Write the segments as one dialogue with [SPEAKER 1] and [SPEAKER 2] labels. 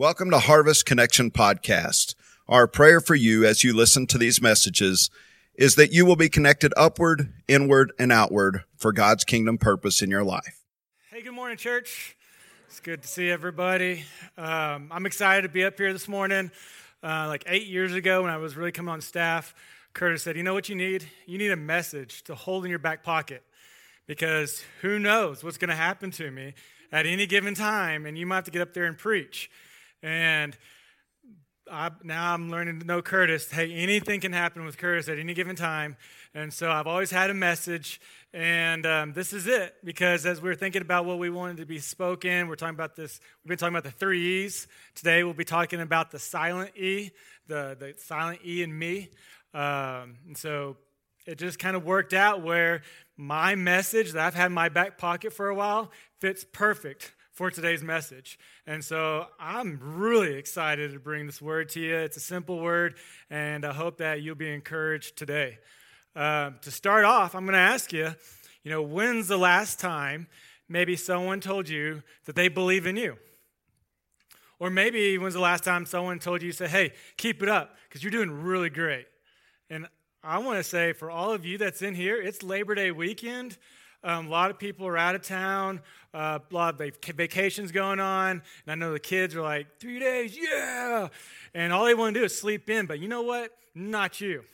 [SPEAKER 1] Welcome to Harvest Connection Podcast. Our prayer for you as you listen to these messages is that you will be connected upward, inward, and outward for God's kingdom purpose in your life.
[SPEAKER 2] Hey, good morning, church. It's good to see everybody. Um, I'm excited to be up here this morning. Uh, like eight years ago, when I was really coming on staff, Curtis said, You know what you need? You need a message to hold in your back pocket because who knows what's going to happen to me at any given time, and you might have to get up there and preach. And I, now I'm learning to know Curtis. Hey, anything can happen with Curtis at any given time. And so I've always had a message, and um, this is it. Because as we are thinking about what we wanted to be spoken, we're talking about this. We've been talking about the three E's. Today we'll be talking about the silent E, the, the silent E in me. Um, and so it just kind of worked out where my message that I've had in my back pocket for a while fits perfect for today's message. And so I'm really excited to bring this word to you. It's a simple word, and I hope that you'll be encouraged today. Uh, to start off, I'm going to ask you, you know, when's the last time maybe someone told you that they believe in you? Or maybe when's the last time someone told you, say, hey, keep it up, because you're doing really great. And I want to say for all of you that's in here, it's Labor Day weekend. Um, a lot of people are out of town, uh, a lot of vacations going on. And I know the kids are like, three days, yeah. And all they want to do is sleep in. But you know what? Not you.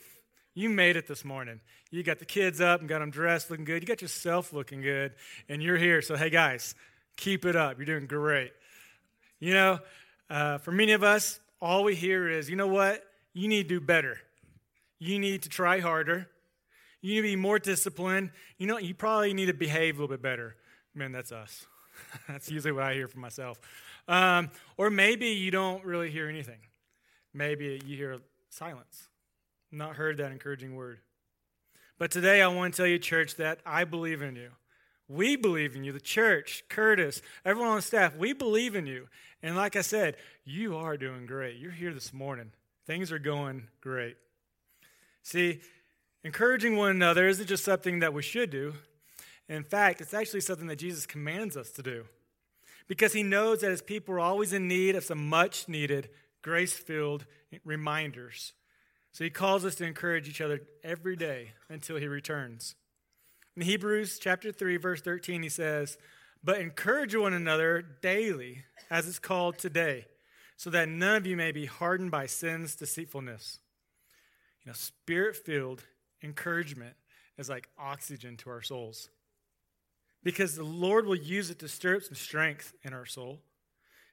[SPEAKER 2] You made it this morning. You got the kids up and got them dressed looking good. You got yourself looking good. And you're here. So, hey, guys, keep it up. You're doing great. You know, uh, for many of us, all we hear is, you know what? You need to do better. You need to try harder. You need to be more disciplined. You know, you probably need to behave a little bit better. Man, that's us. that's usually what I hear from myself. Um, or maybe you don't really hear anything. Maybe you hear silence. Not heard that encouraging word. But today I want to tell you, church, that I believe in you. We believe in you, the church, Curtis, everyone on staff, we believe in you. And like I said, you are doing great. You're here this morning. Things are going great. See, Encouraging one another isn't just something that we should do. In fact, it's actually something that Jesus commands us to do because he knows that his people are always in need of some much needed, grace filled reminders. So he calls us to encourage each other every day until he returns. In Hebrews chapter 3 verse 13 he says, "But encourage one another daily, as it's called today, so that none of you may be hardened by sin's deceitfulness." You know, spirit-filled encouragement is like oxygen to our souls. Because the Lord will use it to stir up some strength in our soul.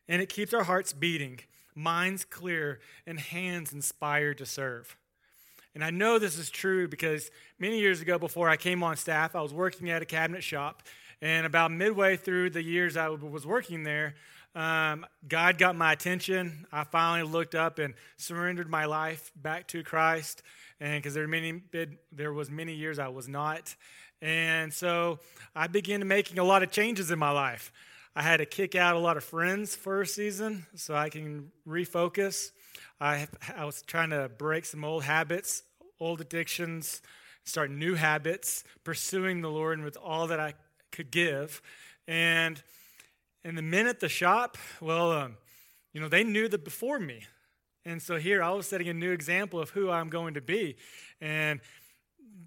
[SPEAKER 2] And it keeps our hearts beating, minds clear, and hands inspired to serve. And I know this is true because many years ago, before I came on staff, I was working at a cabinet shop. And about midway through the years I was working there, um, God got my attention. I finally looked up and surrendered my life back to Christ and because there were many there was many years I was not, and so I began making a lot of changes in my life. I had to kick out a lot of friends for a season so I can refocus. I, I was trying to break some old habits, old addictions, start new habits, pursuing the Lord with all that I could give. And in the men at the shop, well, um, you know, they knew that before me. And so here I was setting a new example of who I'm going to be. And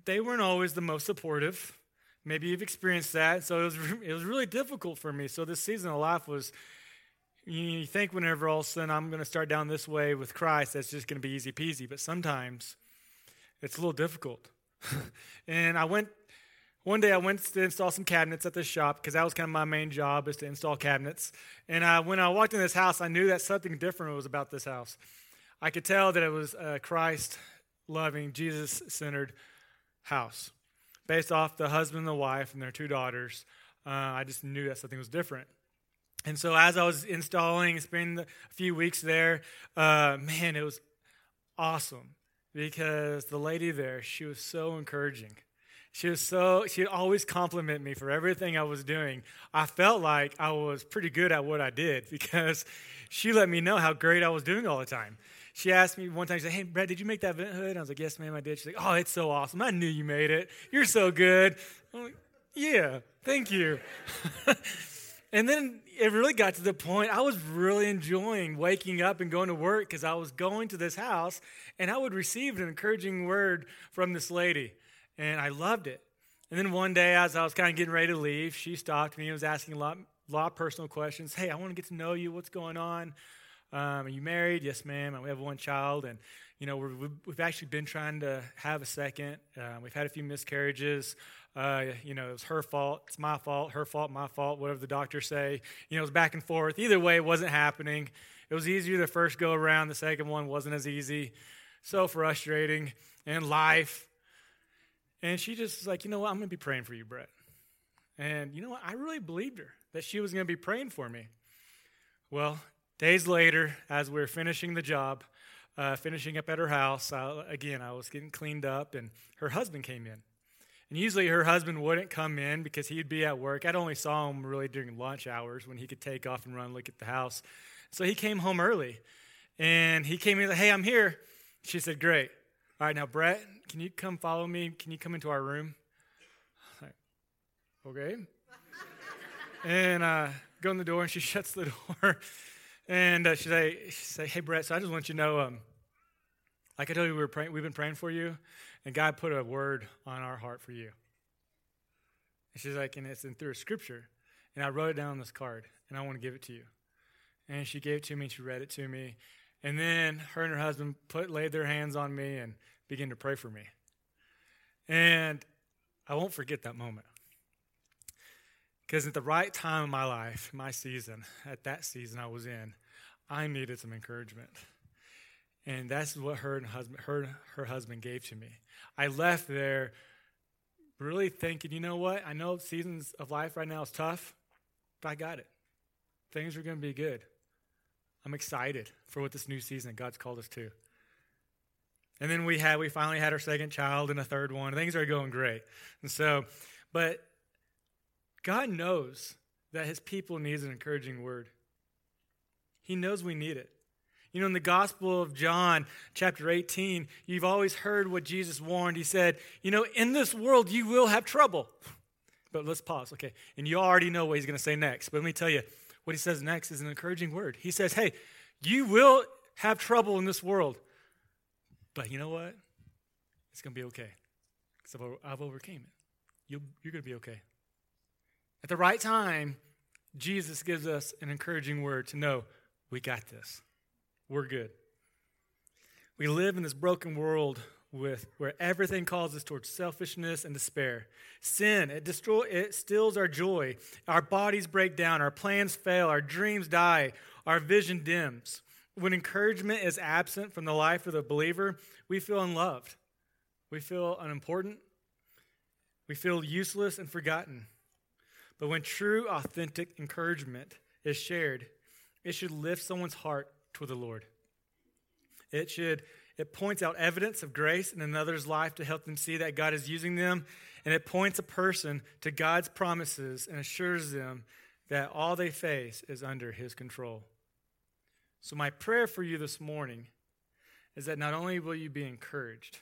[SPEAKER 2] they weren't always the most supportive. Maybe you've experienced that. So it was, it was really difficult for me. So this season of life was, you think whenever all of a sudden I'm going to start down this way with Christ, that's just going to be easy peasy. But sometimes it's a little difficult. and I went, one day I went to install some cabinets at this shop because that was kind of my main job is to install cabinets. And I, when I walked in this house, I knew that something different was about this house. I could tell that it was a Christ loving, Jesus centered house. Based off the husband and the wife and their two daughters, uh, I just knew that something was different. And so as I was installing, spending a few weeks there, uh, man, it was awesome because the lady there, she was so encouraging. She was so, she'd always compliment me for everything I was doing. I felt like I was pretty good at what I did because she let me know how great I was doing all the time she asked me one time, she said, Hey, Brett, did you make that vent hood? I was like, Yes, ma'am, I did. She's like, Oh, it's so awesome. I knew you made it. You're so good. I'm like, Yeah, thank you. And then it really got to the point I was really enjoying waking up and going to work because I was going to this house and I would receive an encouraging word from this lady. And I loved it. And then one day, as I was kind of getting ready to leave, she stopped me and was asking a lot, lot of personal questions. Hey, I want to get to know you. What's going on? Um, are you married? Yes, ma'am. And we have one child. And, you know, we have actually been trying to have a second. Uh, we've had a few miscarriages. Uh, you know, it was her fault. It's my fault. Her fault. My fault. Whatever the doctors say. You know, it was back and forth. Either way, it wasn't happening. It was easier the first go around. The second one wasn't as easy. So frustrating. And life. And she just was like, you know what? I'm going to be praying for you, Brett. And you know what? I really believed her that she was going to be praying for me. Well, days later, as we are finishing the job, uh, finishing up at her house, I, again, I was getting cleaned up, and her husband came in. And usually her husband wouldn't come in because he'd be at work. I'd only saw him really during lunch hours when he could take off and run look at the house. So he came home early. And he came in, like, hey, I'm here. She said, great. All right, now, Brett, can you come follow me? Can you come into our room? Like, okay. and uh, go in the door, and she shuts the door. and uh, she say, say, hey, Brett, so I just want you to know, um, like I told you, we were praying, we've been praying for you, and God put a word on our heart for you. And she's like, and it's in through a scripture. And I wrote it down on this card, and I want to give it to you. And she gave it to me, and she read it to me. And then her and her husband put laid their hands on me and began to pray for me. And I won't forget that moment. Because at the right time in my life, my season, at that season I was in, I needed some encouragement. And that's what her and husband, her, her husband gave to me. I left there really thinking, you know what? I know seasons of life right now is tough, but I got it. Things are going to be good. I'm excited for what this new season God's called us to. And then we had we finally had our second child and a third one. Things are going great. And so, but God knows that his people needs an encouraging word. He knows we need it. You know, in the Gospel of John, chapter 18, you've always heard what Jesus warned. He said, You know, in this world you will have trouble. But let's pause. Okay. And you already know what he's going to say next. But let me tell you, what he says next is an encouraging word. He says, Hey, you will have trouble in this world, but you know what? It's going to be okay because I've overcame it. you you're going to be okay. At the right time, Jesus gives us an encouraging word to know we got this. We're good. We live in this broken world with where everything calls us towards selfishness and despair. Sin, it destroy it steals our joy. Our bodies break down, our plans fail, our dreams die, our vision dims. When encouragement is absent from the life of the believer, we feel unloved. We feel unimportant. We feel useless and forgotten. But when true, authentic encouragement is shared, it should lift someone's heart toward the Lord. It should it points out evidence of grace in another's life to help them see that God is using them. And it points a person to God's promises and assures them that all they face is under His control. So, my prayer for you this morning is that not only will you be encouraged,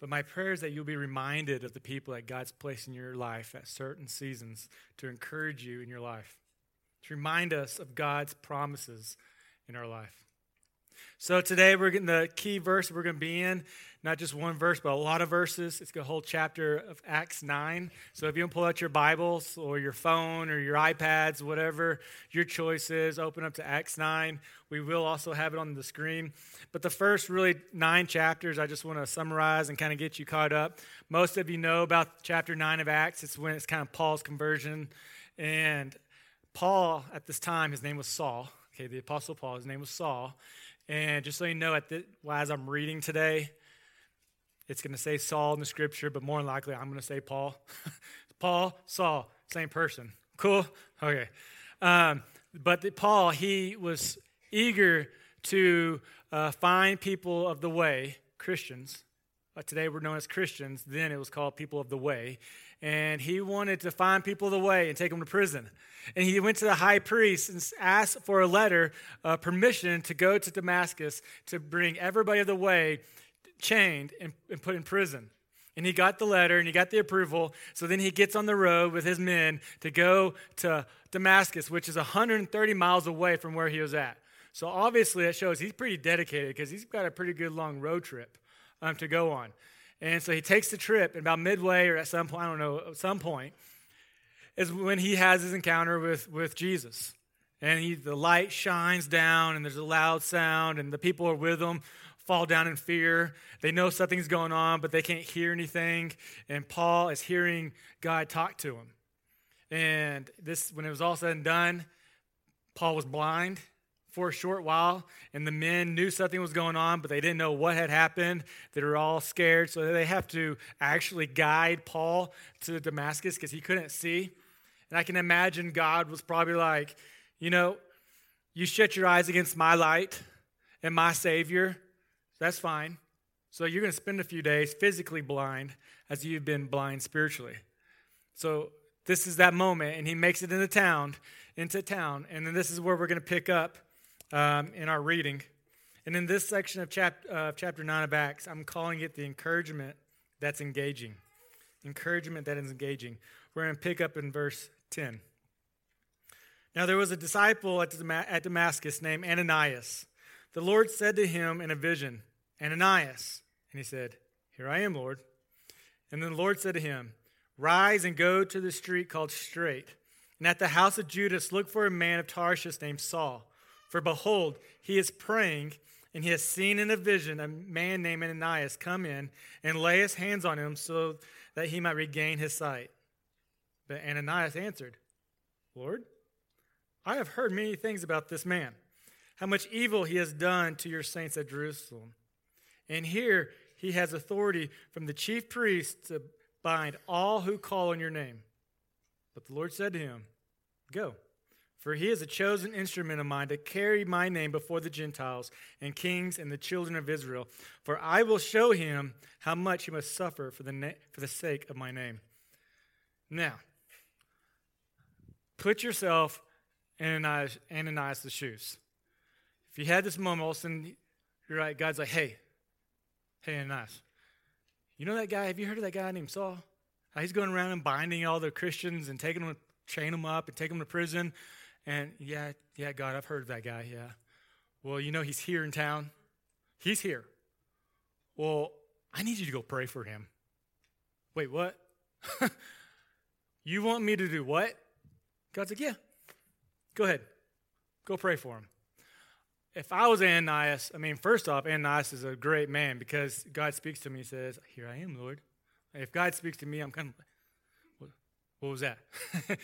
[SPEAKER 2] but my prayer is that you'll be reminded of the people that God's placed in your life at certain seasons to encourage you in your life, to remind us of God's promises in our life. So today we're getting the key verse we're going to be in, not just one verse, but a lot of verses. It's a whole chapter of Acts 9. So if you don't pull out your Bibles or your phone or your iPads, whatever your choice is, open up to Acts 9. We will also have it on the screen. But the first really nine chapters, I just want to summarize and kind of get you caught up. Most of you know about chapter 9 of Acts. It's when it's kind of Paul's conversion. And Paul, at this time, his name was Saul. Okay, the Apostle Paul, his name was Saul. And just so you know, at the, as I'm reading today, it's going to say Saul in the scripture, but more than likely I'm going to say Paul. Paul, Saul, same person. Cool? Okay. Um, but the, Paul, he was eager to uh, find people of the way, Christians. Uh, today we're known as Christians. Then it was called people of the way and he wanted to find people the way and take them to prison. And he went to the high priest and asked for a letter, uh, permission to go to Damascus to bring everybody of the way chained and, and put in prison. And he got the letter and he got the approval. So then he gets on the road with his men to go to Damascus, which is 130 miles away from where he was at. So obviously, it shows he's pretty dedicated because he's got a pretty good long road trip um, to go on. And so he takes the trip, and about midway or at some point, I don't know, at some point, is when he has his encounter with, with Jesus. And he, the light shines down, and there's a loud sound, and the people are with him fall down in fear. They know something's going on, but they can't hear anything. And Paul is hearing God talk to him. And this, when it was all said and done, Paul was blind for a short while, and the men knew something was going on, but they didn't know what had happened. They were all scared, so they have to actually guide Paul to Damascus because he couldn't see. And I can imagine God was probably like, you know, you shut your eyes against my light and my Savior, that's fine. So you're going to spend a few days physically blind as you've been blind spiritually. So this is that moment, and he makes it into town, into town, and then this is where we're going to pick up um, in our reading. And in this section of chap- chapter 9 of Acts, I'm calling it the encouragement that's engaging. Encouragement that is engaging. We're going to pick up in verse 10. Now, there was a disciple at, at Damascus named Ananias. The Lord said to him in a vision, Ananias. And he said, Here I am, Lord. And then the Lord said to him, Rise and go to the street called Straight. And at the house of Judas, look for a man of Tarsus named Saul. For behold, he is praying, and he has seen in a vision a man named Ananias come in and lay his hands on him so that he might regain his sight. But Ananias answered, Lord, I have heard many things about this man, how much evil he has done to your saints at Jerusalem. And here he has authority from the chief priest to bind all who call on your name. But the Lord said to him, Go, for he is a chosen instrument of mine to carry my name before the Gentiles and kings and the children of Israel. For I will show him how much he must suffer for the, na- for the sake of my name. Now, put yourself in Ananias, Ananias' shoes. If you had this moment, all of a sudden, you're right, God's like, hey, Hey, Ananias, you know that guy? Have you heard of that guy named Saul? He's going around and binding all the Christians and taking them, chain them up and taking them to prison. And yeah, yeah, God, I've heard of that guy. Yeah. Well, you know he's here in town. He's here. Well, I need you to go pray for him. Wait, what? you want me to do what? God's like, yeah. Go ahead. Go pray for him if I was Ananias, I mean, first off, Ananias is a great man because God speaks to me and says, Here I am, Lord. If God speaks to me, I'm kind of, what, what was that?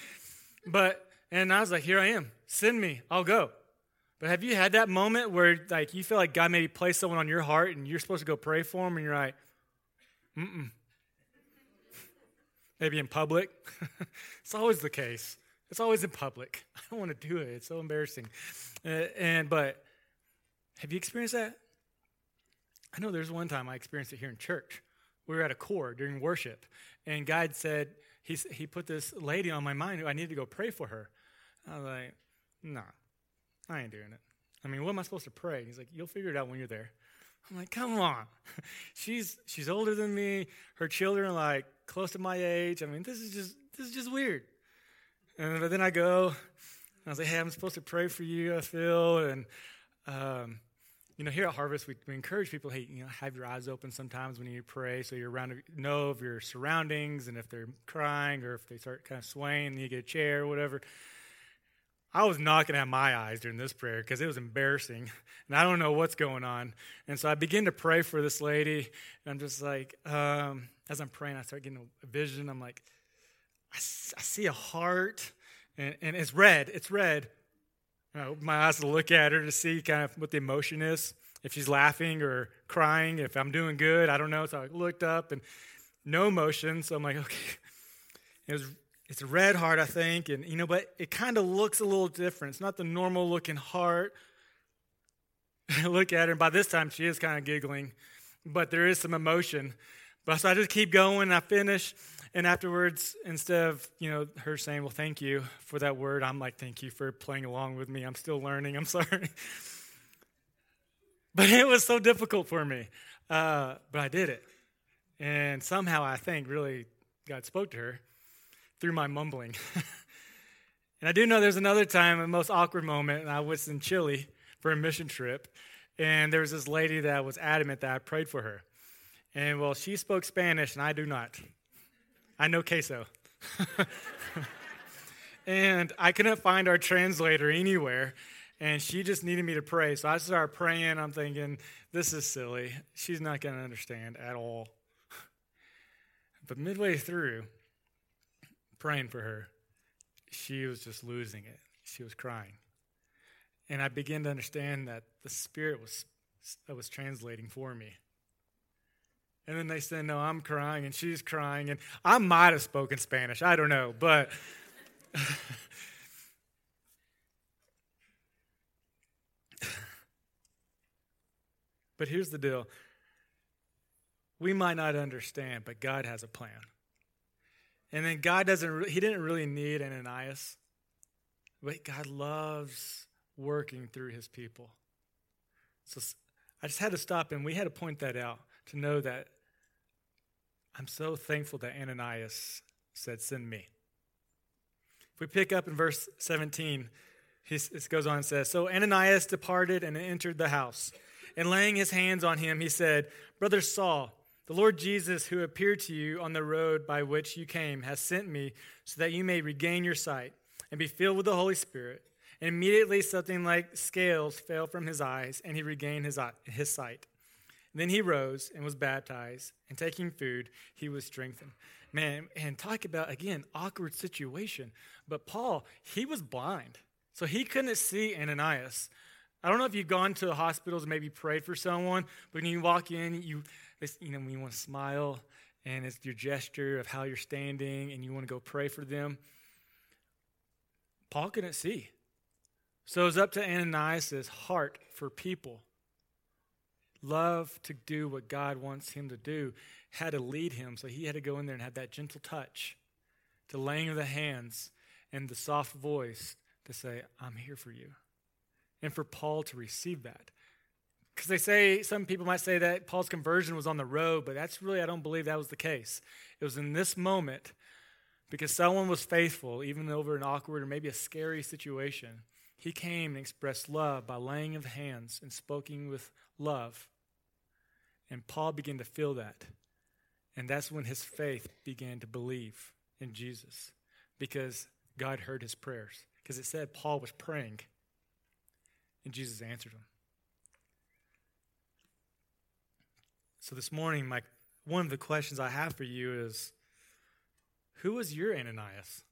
[SPEAKER 2] but, and I was like, Here I am. Send me. I'll go. But have you had that moment where, like, you feel like God maybe placed someone on your heart and you're supposed to go pray for them and you're like, mm mm. Maybe in public. it's always the case. It's always in public. I don't want to do it. It's so embarrassing. Uh, and, but, have you experienced that? I know there's one time I experienced it here in church. We were at a core during worship, and God said, He, he put this lady on my mind who I needed to go pray for her. I was like, nah, I ain't doing it. I mean, what am I supposed to pray? He's like, you'll figure it out when you're there. I'm like, come on. she's she's older than me. Her children are like close to my age. I mean, this is just this is just weird. And but then I go, I was like, hey, I'm supposed to pray for you, I feel, and um, you know, here at Harvest, we, we, encourage people, hey, you know, have your eyes open sometimes when you pray, so you're around, know of your surroundings, and if they're crying or if they start kind of swaying, you get a chair or whatever. I was knocking at my eyes during this prayer because it was embarrassing, and I don't know what's going on. And so I begin to pray for this lady, and I'm just like, um, as I'm praying, I start getting a vision. I'm like, I, I see a heart, and, and it's red. It's red, I open my eyes to look at her to see kind of what the emotion is, if she's laughing or crying, if I'm doing good. I don't know. So I looked up and no emotion. So I'm like, okay. It was, it's a red heart, I think. And, you know, but it kind of looks a little different. It's not the normal looking heart. Look at her, and by this time she is kind of giggling, but there is some emotion. But so I just keep going. I finish. And afterwards, instead of, you know, her saying, well, thank you for that word, I'm like, thank you for playing along with me. I'm still learning. I'm sorry. but it was so difficult for me. Uh, but I did it. And somehow I think really God spoke to her through my mumbling. and I do know there's another time, a most awkward moment, and I was in Chile for a mission trip. And there was this lady that was adamant that I prayed for her. And well, she spoke Spanish, and I do not. I know queso. and I couldn't find our translator anywhere. And she just needed me to pray. So I started praying. I'm thinking, this is silly. She's not going to understand at all. But midway through, praying for her, she was just losing it. She was crying. And I began to understand that the Spirit was, was translating for me. And then they said, No, I'm crying, and she's crying. And I might have spoken Spanish. I don't know. But. but here's the deal we might not understand, but God has a plan. And then God doesn't, he didn't really need Ananias, but God loves working through his people. So I just had to stop and we had to point that out to know that I'm so thankful that Ananias said, Send me. If we pick up in verse 17, it goes on and says, So Ananias departed and entered the house. And laying his hands on him, he said, Brother Saul, the Lord Jesus, who appeared to you on the road by which you came, has sent me so that you may regain your sight and be filled with the Holy Spirit. And immediately something like scales fell from his eyes, and he regained his, his sight. then he rose and was baptized, and taking food, he was strengthened. Man, and talk about, again, awkward situation. But Paul, he was blind, so he couldn't see Ananias. I don't know if you've gone to hospitals maybe prayed for someone, but when you walk in, you you know, when you want to smile and it's your gesture of how you're standing and you want to go pray for them. Paul couldn't see. So it was up to Ananias' heart for people. Love to do what God wants him to do, had to lead him. So he had to go in there and have that gentle touch, the laying of the hands, and the soft voice to say, I'm here for you. And for Paul to receive that. Because they say, some people might say that Paul's conversion was on the road, but that's really, I don't believe that was the case. It was in this moment because someone was faithful, even over an awkward or maybe a scary situation. He came and expressed love by laying of hands and speaking with love. And Paul began to feel that. And that's when his faith began to believe in Jesus because God heard his prayers. Because it said Paul was praying and Jesus answered him. So this morning, my, one of the questions I have for you is Who was your Ananias?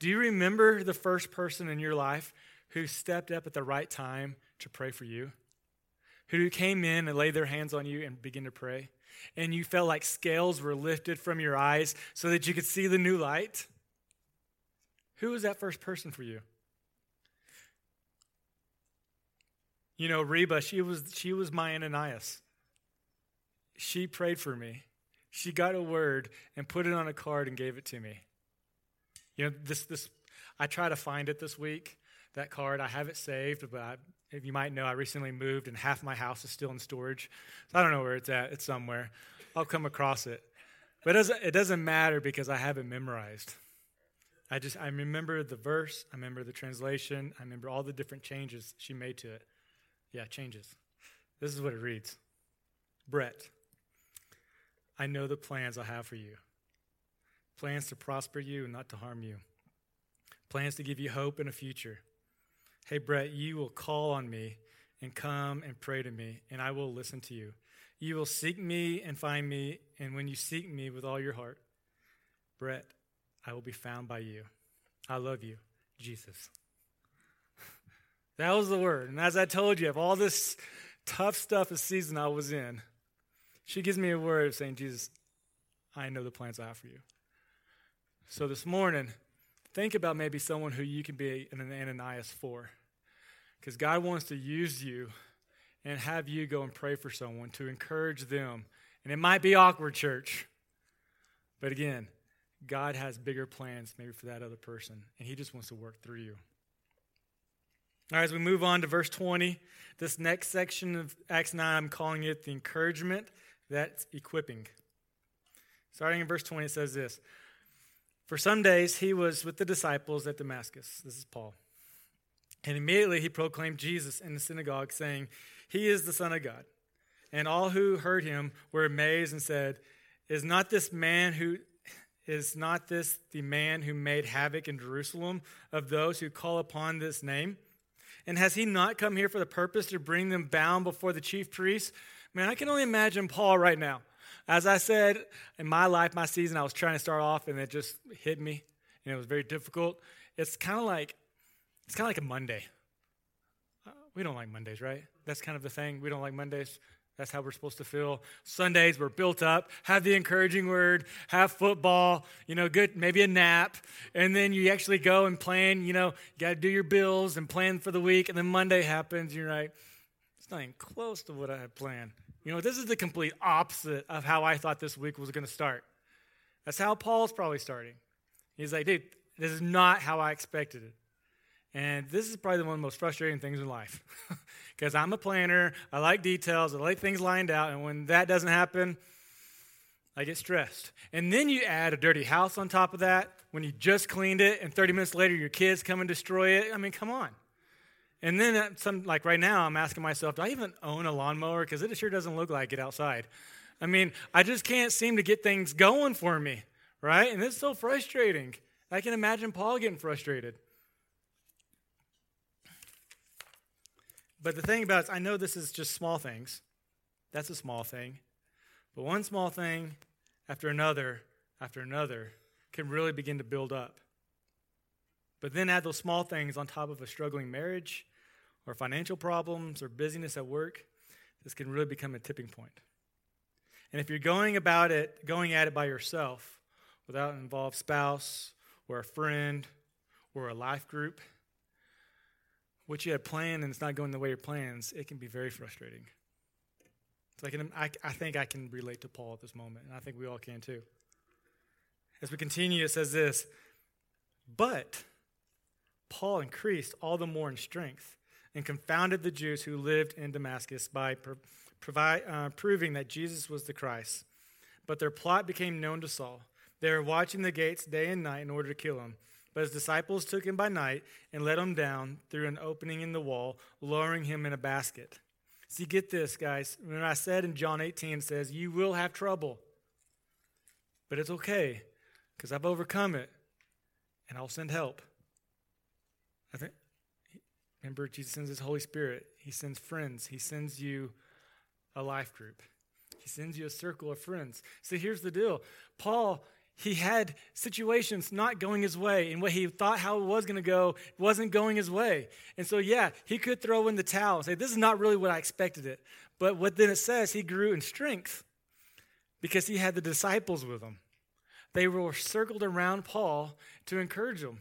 [SPEAKER 2] Do you remember the first person in your life who stepped up at the right time to pray for you? Who came in and laid their hands on you and began to pray? And you felt like scales were lifted from your eyes so that you could see the new light? Who was that first person for you? You know, Reba, she was, she was my Ananias she prayed for me. She got a word and put it on a card and gave it to me. You know, this, this, I try to find it this week, that card. I have it saved, but I, if you might know, I recently moved and half my house is still in storage. So I don't know where it's at. It's somewhere. I'll come across it. But it doesn't, it doesn't matter because I have it memorized. I just, I remember the verse, I remember the translation, I remember all the different changes she made to it. Yeah, changes. This is what it reads Brett, I know the plans I have for you plans to prosper you and not to harm you, plans to give you hope and a future. Hey, Brett, you will call on me and come and pray to me, and I will listen to you. You will seek me and find me, and when you seek me with all your heart, Brett, I will be found by you. I love you, Jesus. that was the word. And as I told you, of all this tough stuff this season I was in, she gives me a word of saying, Jesus, I know the plans I have for you. So this morning, think about maybe someone who you can be an Ananias for. Because God wants to use you and have you go and pray for someone to encourage them. And it might be awkward, church. But again, God has bigger plans maybe for that other person, and He just wants to work through you. All right, as we move on to verse 20, this next section of Acts 9, I'm calling it the encouragement That's equipping. Starting in verse 20, it says this For some days he was with the disciples at Damascus. This is Paul. And immediately he proclaimed Jesus in the synagogue, saying, He is the Son of God. And all who heard him were amazed and said, Is not this man who is not this the man who made havoc in Jerusalem of those who call upon this name? And has he not come here for the purpose to bring them bound before the chief priests? Man, I can only imagine Paul right now. As I said, in my life, my season, I was trying to start off and it just hit me and it was very difficult. It's kind of like it's kind of like a Monday. Uh, we don't like Mondays, right? That's kind of the thing. We don't like Mondays. That's how we're supposed to feel. Sundays, we're built up, have the encouraging word, have football, you know, good, maybe a nap. And then you actually go and plan, you know, you got to do your bills and plan for the week. And then Monday happens, you're like, it's not even close to what I had planned. You know, this is the complete opposite of how I thought this week was going to start. That's how Paul's probably starting. He's like, dude, this is not how I expected it. And this is probably one of the most frustrating things in life. Because I'm a planner, I like details, I like things lined out, and when that doesn't happen, I get stressed. And then you add a dirty house on top of that when you just cleaned it, and 30 minutes later your kids come and destroy it. I mean, come on. And then, some, like right now, I'm asking myself, do I even own a lawnmower? Because it sure doesn't look like it outside. I mean, I just can't seem to get things going for me, right? And it's so frustrating. I can imagine Paul getting frustrated. But the thing about it is, I know this is just small things. That's a small thing. But one small thing after another after another can really begin to build up. But then add those small things on top of a struggling marriage or financial problems or busyness at work, this can really become a tipping point. And if you're going about it, going at it by yourself, without an involved spouse or a friend or a life group, what you had planned and it's not going the way your plans, it can be very frustrating. So I, can, I, I think I can relate to Paul at this moment, and I think we all can too. As we continue, it says this But Paul increased all the more in strength and confounded the Jews who lived in Damascus by provi- uh, proving that Jesus was the Christ. But their plot became known to Saul. They were watching the gates day and night in order to kill him. But his disciples took him by night and let him down through an opening in the wall, lowering him in a basket. See, get this, guys. When I said in John 18, it says, You will have trouble. But it's okay, because I've overcome it, and I'll send help. I think, remember, Jesus sends his Holy Spirit. He sends friends. He sends you a life group. He sends you a circle of friends. See, here's the deal. Paul he had situations not going his way, and what he thought how it was going to go wasn't going his way. And so, yeah, he could throw in the towel and say, This is not really what I expected it. But what then it says, he grew in strength because he had the disciples with him. They were circled around Paul to encourage him.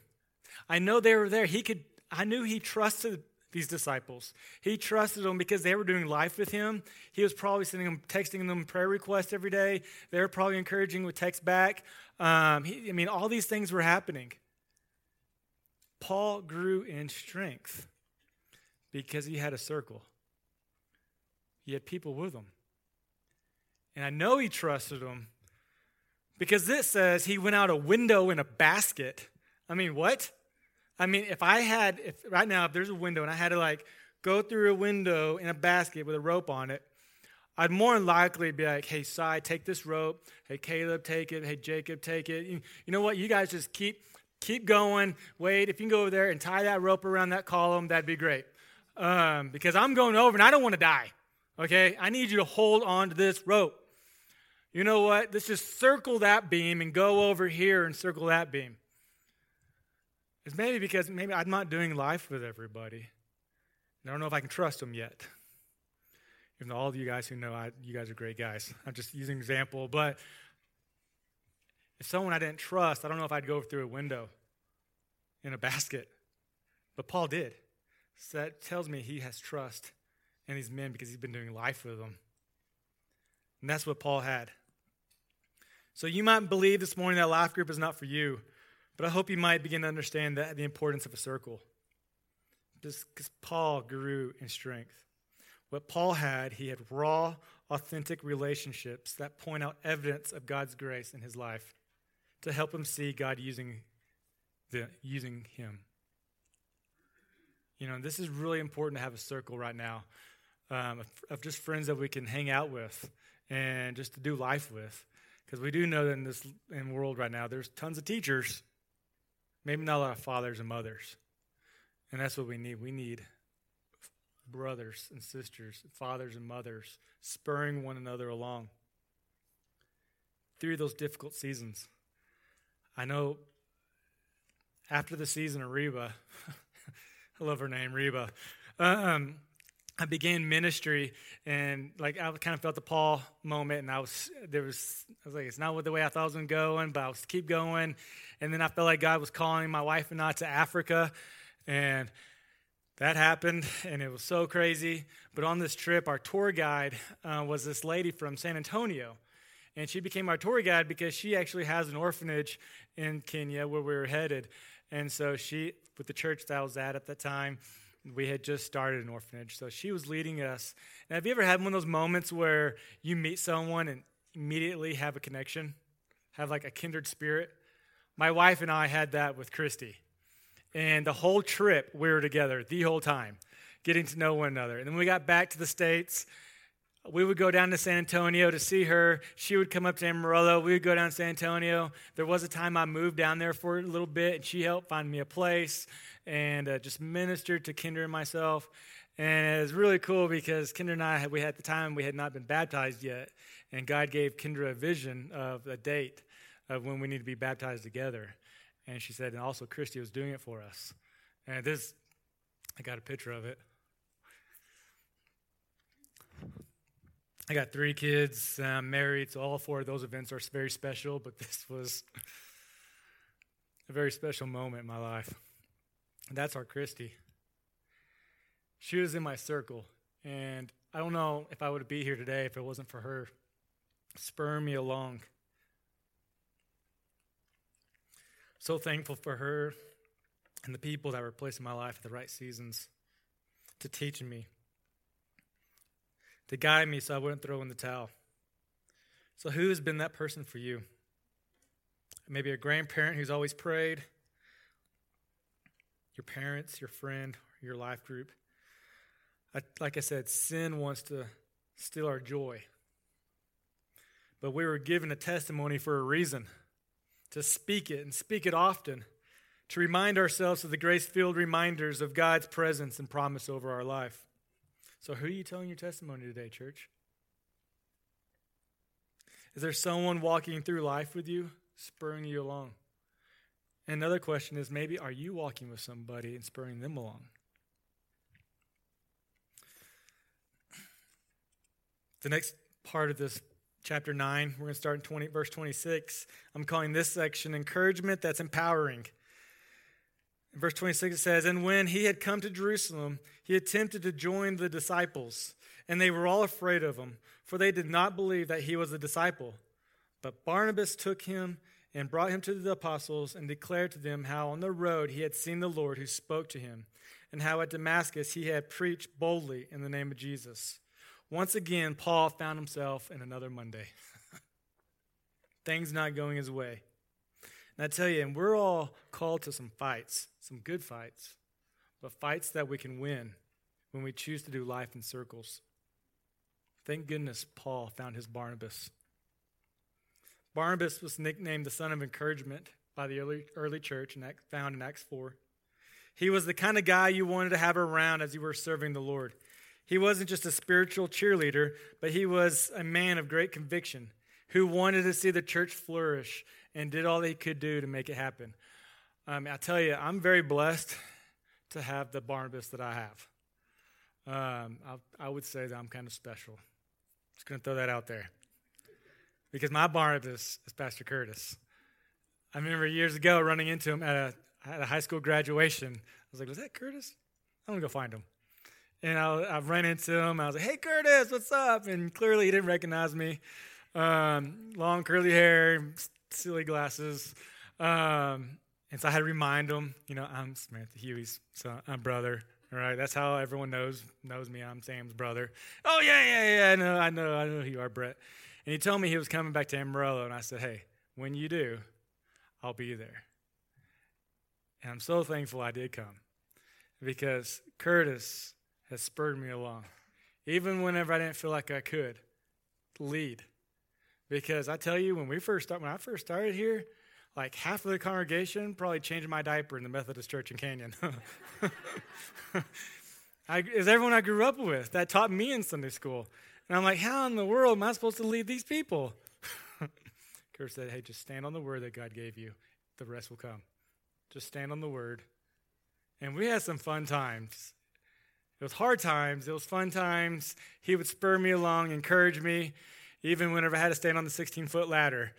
[SPEAKER 2] I know they were there. He could, I knew he trusted these disciples. He trusted them because they were doing life with him. He was probably sending them, texting them prayer requests every day. They were probably encouraging with text back. Um, he, I mean, all these things were happening. Paul grew in strength because he had a circle. He had people with him. And I know he trusted them because this says he went out a window in a basket. I mean, what? I mean, if I had, if right now, if there's a window and I had to like go through a window in a basket with a rope on it, I'd more than likely be like, hey, Si, take this rope. Hey, Caleb, take it. Hey, Jacob, take it. You, you know what? You guys just keep keep going. Wait, if you can go over there and tie that rope around that column, that'd be great. Um, because I'm going over and I don't want to die. Okay? I need you to hold on to this rope. You know what? Let's just circle that beam and go over here and circle that beam. It's maybe because maybe I'm not doing life with everybody. I don't know if I can trust them yet. Even though all of you guys who know I, you guys are great guys. I'm just using example. But if someone I didn't trust, I don't know if I'd go through a window in a basket. But Paul did. So that tells me he has trust in these men because he's been doing life with them. And that's what Paul had. So you might believe this morning that life group is not for you. But I hope you might begin to understand that, the importance of a circle. Because Paul grew in strength. What Paul had, he had raw, authentic relationships that point out evidence of God's grace in his life to help him see God using, the, using him. You know, this is really important to have a circle right now um, of, of just friends that we can hang out with and just to do life with. Because we do know that in this in world right now, there's tons of teachers, maybe not a lot of fathers and mothers. And that's what we need. We need brothers and sisters, fathers and mothers, spurring one another along through those difficult seasons. I know after the season of Reba, I love her name, Reba. Um, I began ministry, and like I kind of felt the Paul moment, and I was there was I was like, it's not the way I thought it was going to go, but I was keep going, and then I felt like God was calling my wife and I to Africa, and that happened, and it was so crazy. But on this trip, our tour guide uh, was this lady from San Antonio, and she became our tour guide because she actually has an orphanage in Kenya where we were headed, and so she, with the church that I was at at the time we had just started an orphanage. So she was leading us. And have you ever had one of those moments where you meet someone and immediately have a connection, have like a kindred spirit? My wife and I had that with Christy. And the whole trip, we were together the whole time, getting to know one another. And then we got back to the States. We would go down to San Antonio to see her. She would come up to Amarillo. We would go down to San Antonio. There was a time I moved down there for a little bit, and she helped find me a place and uh, just ministered to Kinder and myself. And it was really cool because Kinder and I, we had, the time, we had not been baptized yet. And God gave Kinder a vision of a date of when we need to be baptized together. And she said, and also Christy was doing it for us. And this, I got a picture of it. I got three kids. I'm married, so all four of those events are very special, but this was a very special moment in my life. That's our Christy. She was in my circle, and I don't know if I would be here today if it wasn't for her spurring me along. So thankful for her and the people that were placed in my life at the right seasons to teach me, to guide me so I wouldn't throw in the towel. So, who has been that person for you? Maybe a grandparent who's always prayed, your parents, your friend, your life group. I, like I said, sin wants to steal our joy. But we were given a testimony for a reason to speak it and speak it often, to remind ourselves of the grace filled reminders of God's presence and promise over our life. So, who are you telling your testimony today, church? Is there someone walking through life with you, spurring you along? Another question is maybe are you walking with somebody and spurring them along? The next part of this chapter 9, we're going to start in 20, verse 26. I'm calling this section encouragement that's empowering. In verse 26 it says, And when he had come to Jerusalem, he attempted to join the disciples, and they were all afraid of him, for they did not believe that he was a disciple. But Barnabas took him and brought him to the apostles and declared to them how on the road he had seen the Lord who spoke to him, and how at Damascus he had preached boldly in the name of Jesus. Once again, Paul found himself in another Monday. Things not going his way. And I tell you, and we're all called to some fights, some good fights, but fights that we can win when we choose to do life in circles. Thank goodness Paul found his Barnabas. Barnabas was nicknamed the son of encouragement by the early, early church, and found in Acts 4. He was the kind of guy you wanted to have around as you were serving the Lord. He wasn't just a spiritual cheerleader, but he was a man of great conviction who wanted to see the church flourish and did all he could do to make it happen. Um, I tell you, I'm very blessed to have the Barnabas that I have. Um, I, I would say that I'm kind of special. Just going to throw that out there because my Barnabas is Pastor Curtis. I remember years ago running into him at a, at a high school graduation. I was like, was that Curtis? I'm going to go find him. And I, I ran into him. I was like, hey, Curtis, what's up? And clearly he didn't recognize me. Um, long curly hair, silly glasses. Um, and so I had to remind him, you know, I'm Samantha Huey's so I'm brother, Right? That's how everyone knows knows me. I'm Sam's brother. Oh yeah, yeah, yeah. I know, I know, I know who you are, Brett. And he told me he was coming back to Amarillo, and I said, hey, when you do, I'll be there. And I'm so thankful I did come because Curtis has spurred me along, even whenever I didn't feel like I could lead. Because I tell you, when we first start, when I first started here, like half of the congregation probably changed my diaper in the Methodist Church in Canyon. I, is everyone I grew up with that taught me in Sunday school. And I'm like, how in the world am I supposed to lead these people? Kurt said, hey, just stand on the word that God gave you. The rest will come. Just stand on the word. And we had some fun times. It was hard times. It was fun times. He would spur me along, encourage me, even whenever I had to stand on the 16 foot ladder.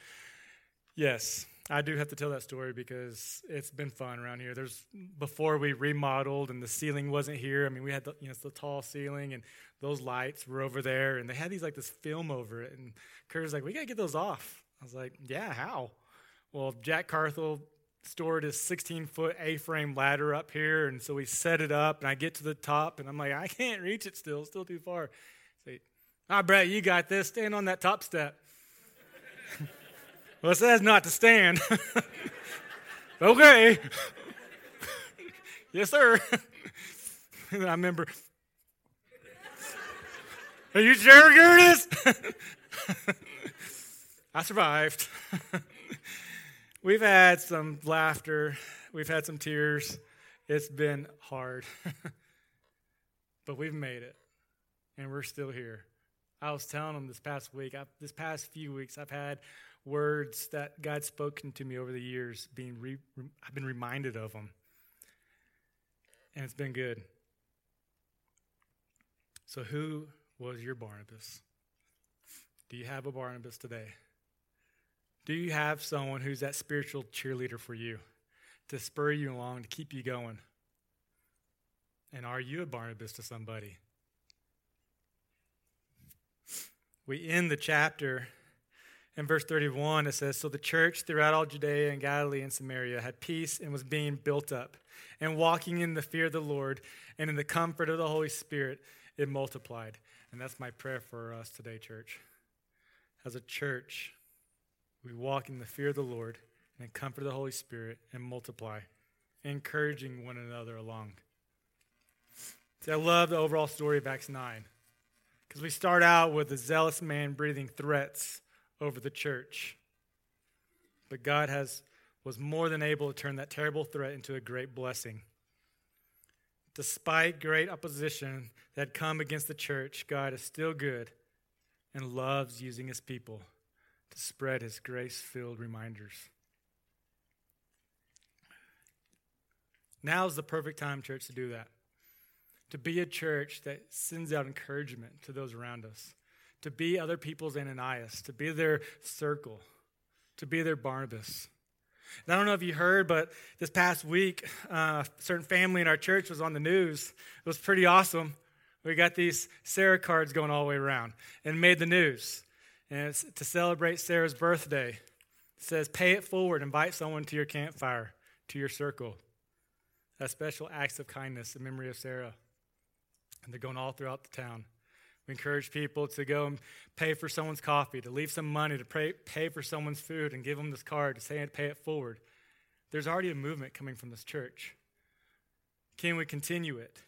[SPEAKER 2] Yes, I do have to tell that story because it's been fun around here. There's before we remodeled and the ceiling wasn't here. I mean, we had the, you know the tall ceiling and those lights were over there, and they had these like this film over it. And Kurt was like, "We gotta get those off." I was like, "Yeah, how?" Well, Jack Carthel stored his 16 foot A-frame ladder up here, and so we set it up, and I get to the top, and I'm like, "I can't reach it still; it's still too far." "Ah, Brett, you got this. Stand on that top step." Well, it says not to stand. okay. yes, sir. I remember. Are you sure, Curtis? I survived. We've had some laughter. We've had some tears. It's been hard. but we've made it. And we're still here. I was telling them this past week, I've, this past few weeks, I've had words that God's spoken to me over the years, being re, I've been reminded of them. And it's been good. So, who was your Barnabas? Do you have a Barnabas today? Do you have someone who's that spiritual cheerleader for you to spur you along, to keep you going? And are you a Barnabas to somebody? We end the chapter in verse 31, it says So the church throughout all Judea and Galilee and Samaria had peace and was being built up. And walking in the fear of the Lord and in the comfort of the Holy Spirit, it multiplied. And that's my prayer for us today, church. As a church, we walk in the fear of the Lord and in comfort of the Holy Spirit and multiply, encouraging one another along. See, I love the overall story of Acts 9 because we start out with a zealous man breathing threats over the church. But God has, was more than able to turn that terrible threat into a great blessing. Despite great opposition that had come against the church, God is still good and loves using his people to spread his grace filled reminders. Now is the perfect time, church, to do that. To be a church that sends out encouragement to those around us to be other people's Ananias, to be their circle, to be their Barnabas. And I don't know if you heard, but this past week, uh, a certain family in our church was on the news. It was pretty awesome. We got these Sarah cards going all the way around and made the news. And it's to celebrate Sarah's birthday. It says, pay it forward, invite someone to your campfire, to your circle. A special acts of kindness in memory of Sarah. And they're going all throughout the town. We encourage people to go and pay for someone's coffee, to leave some money, to pay, pay for someone's food, and give them this card to say and pay it forward. There's already a movement coming from this church. Can we continue it?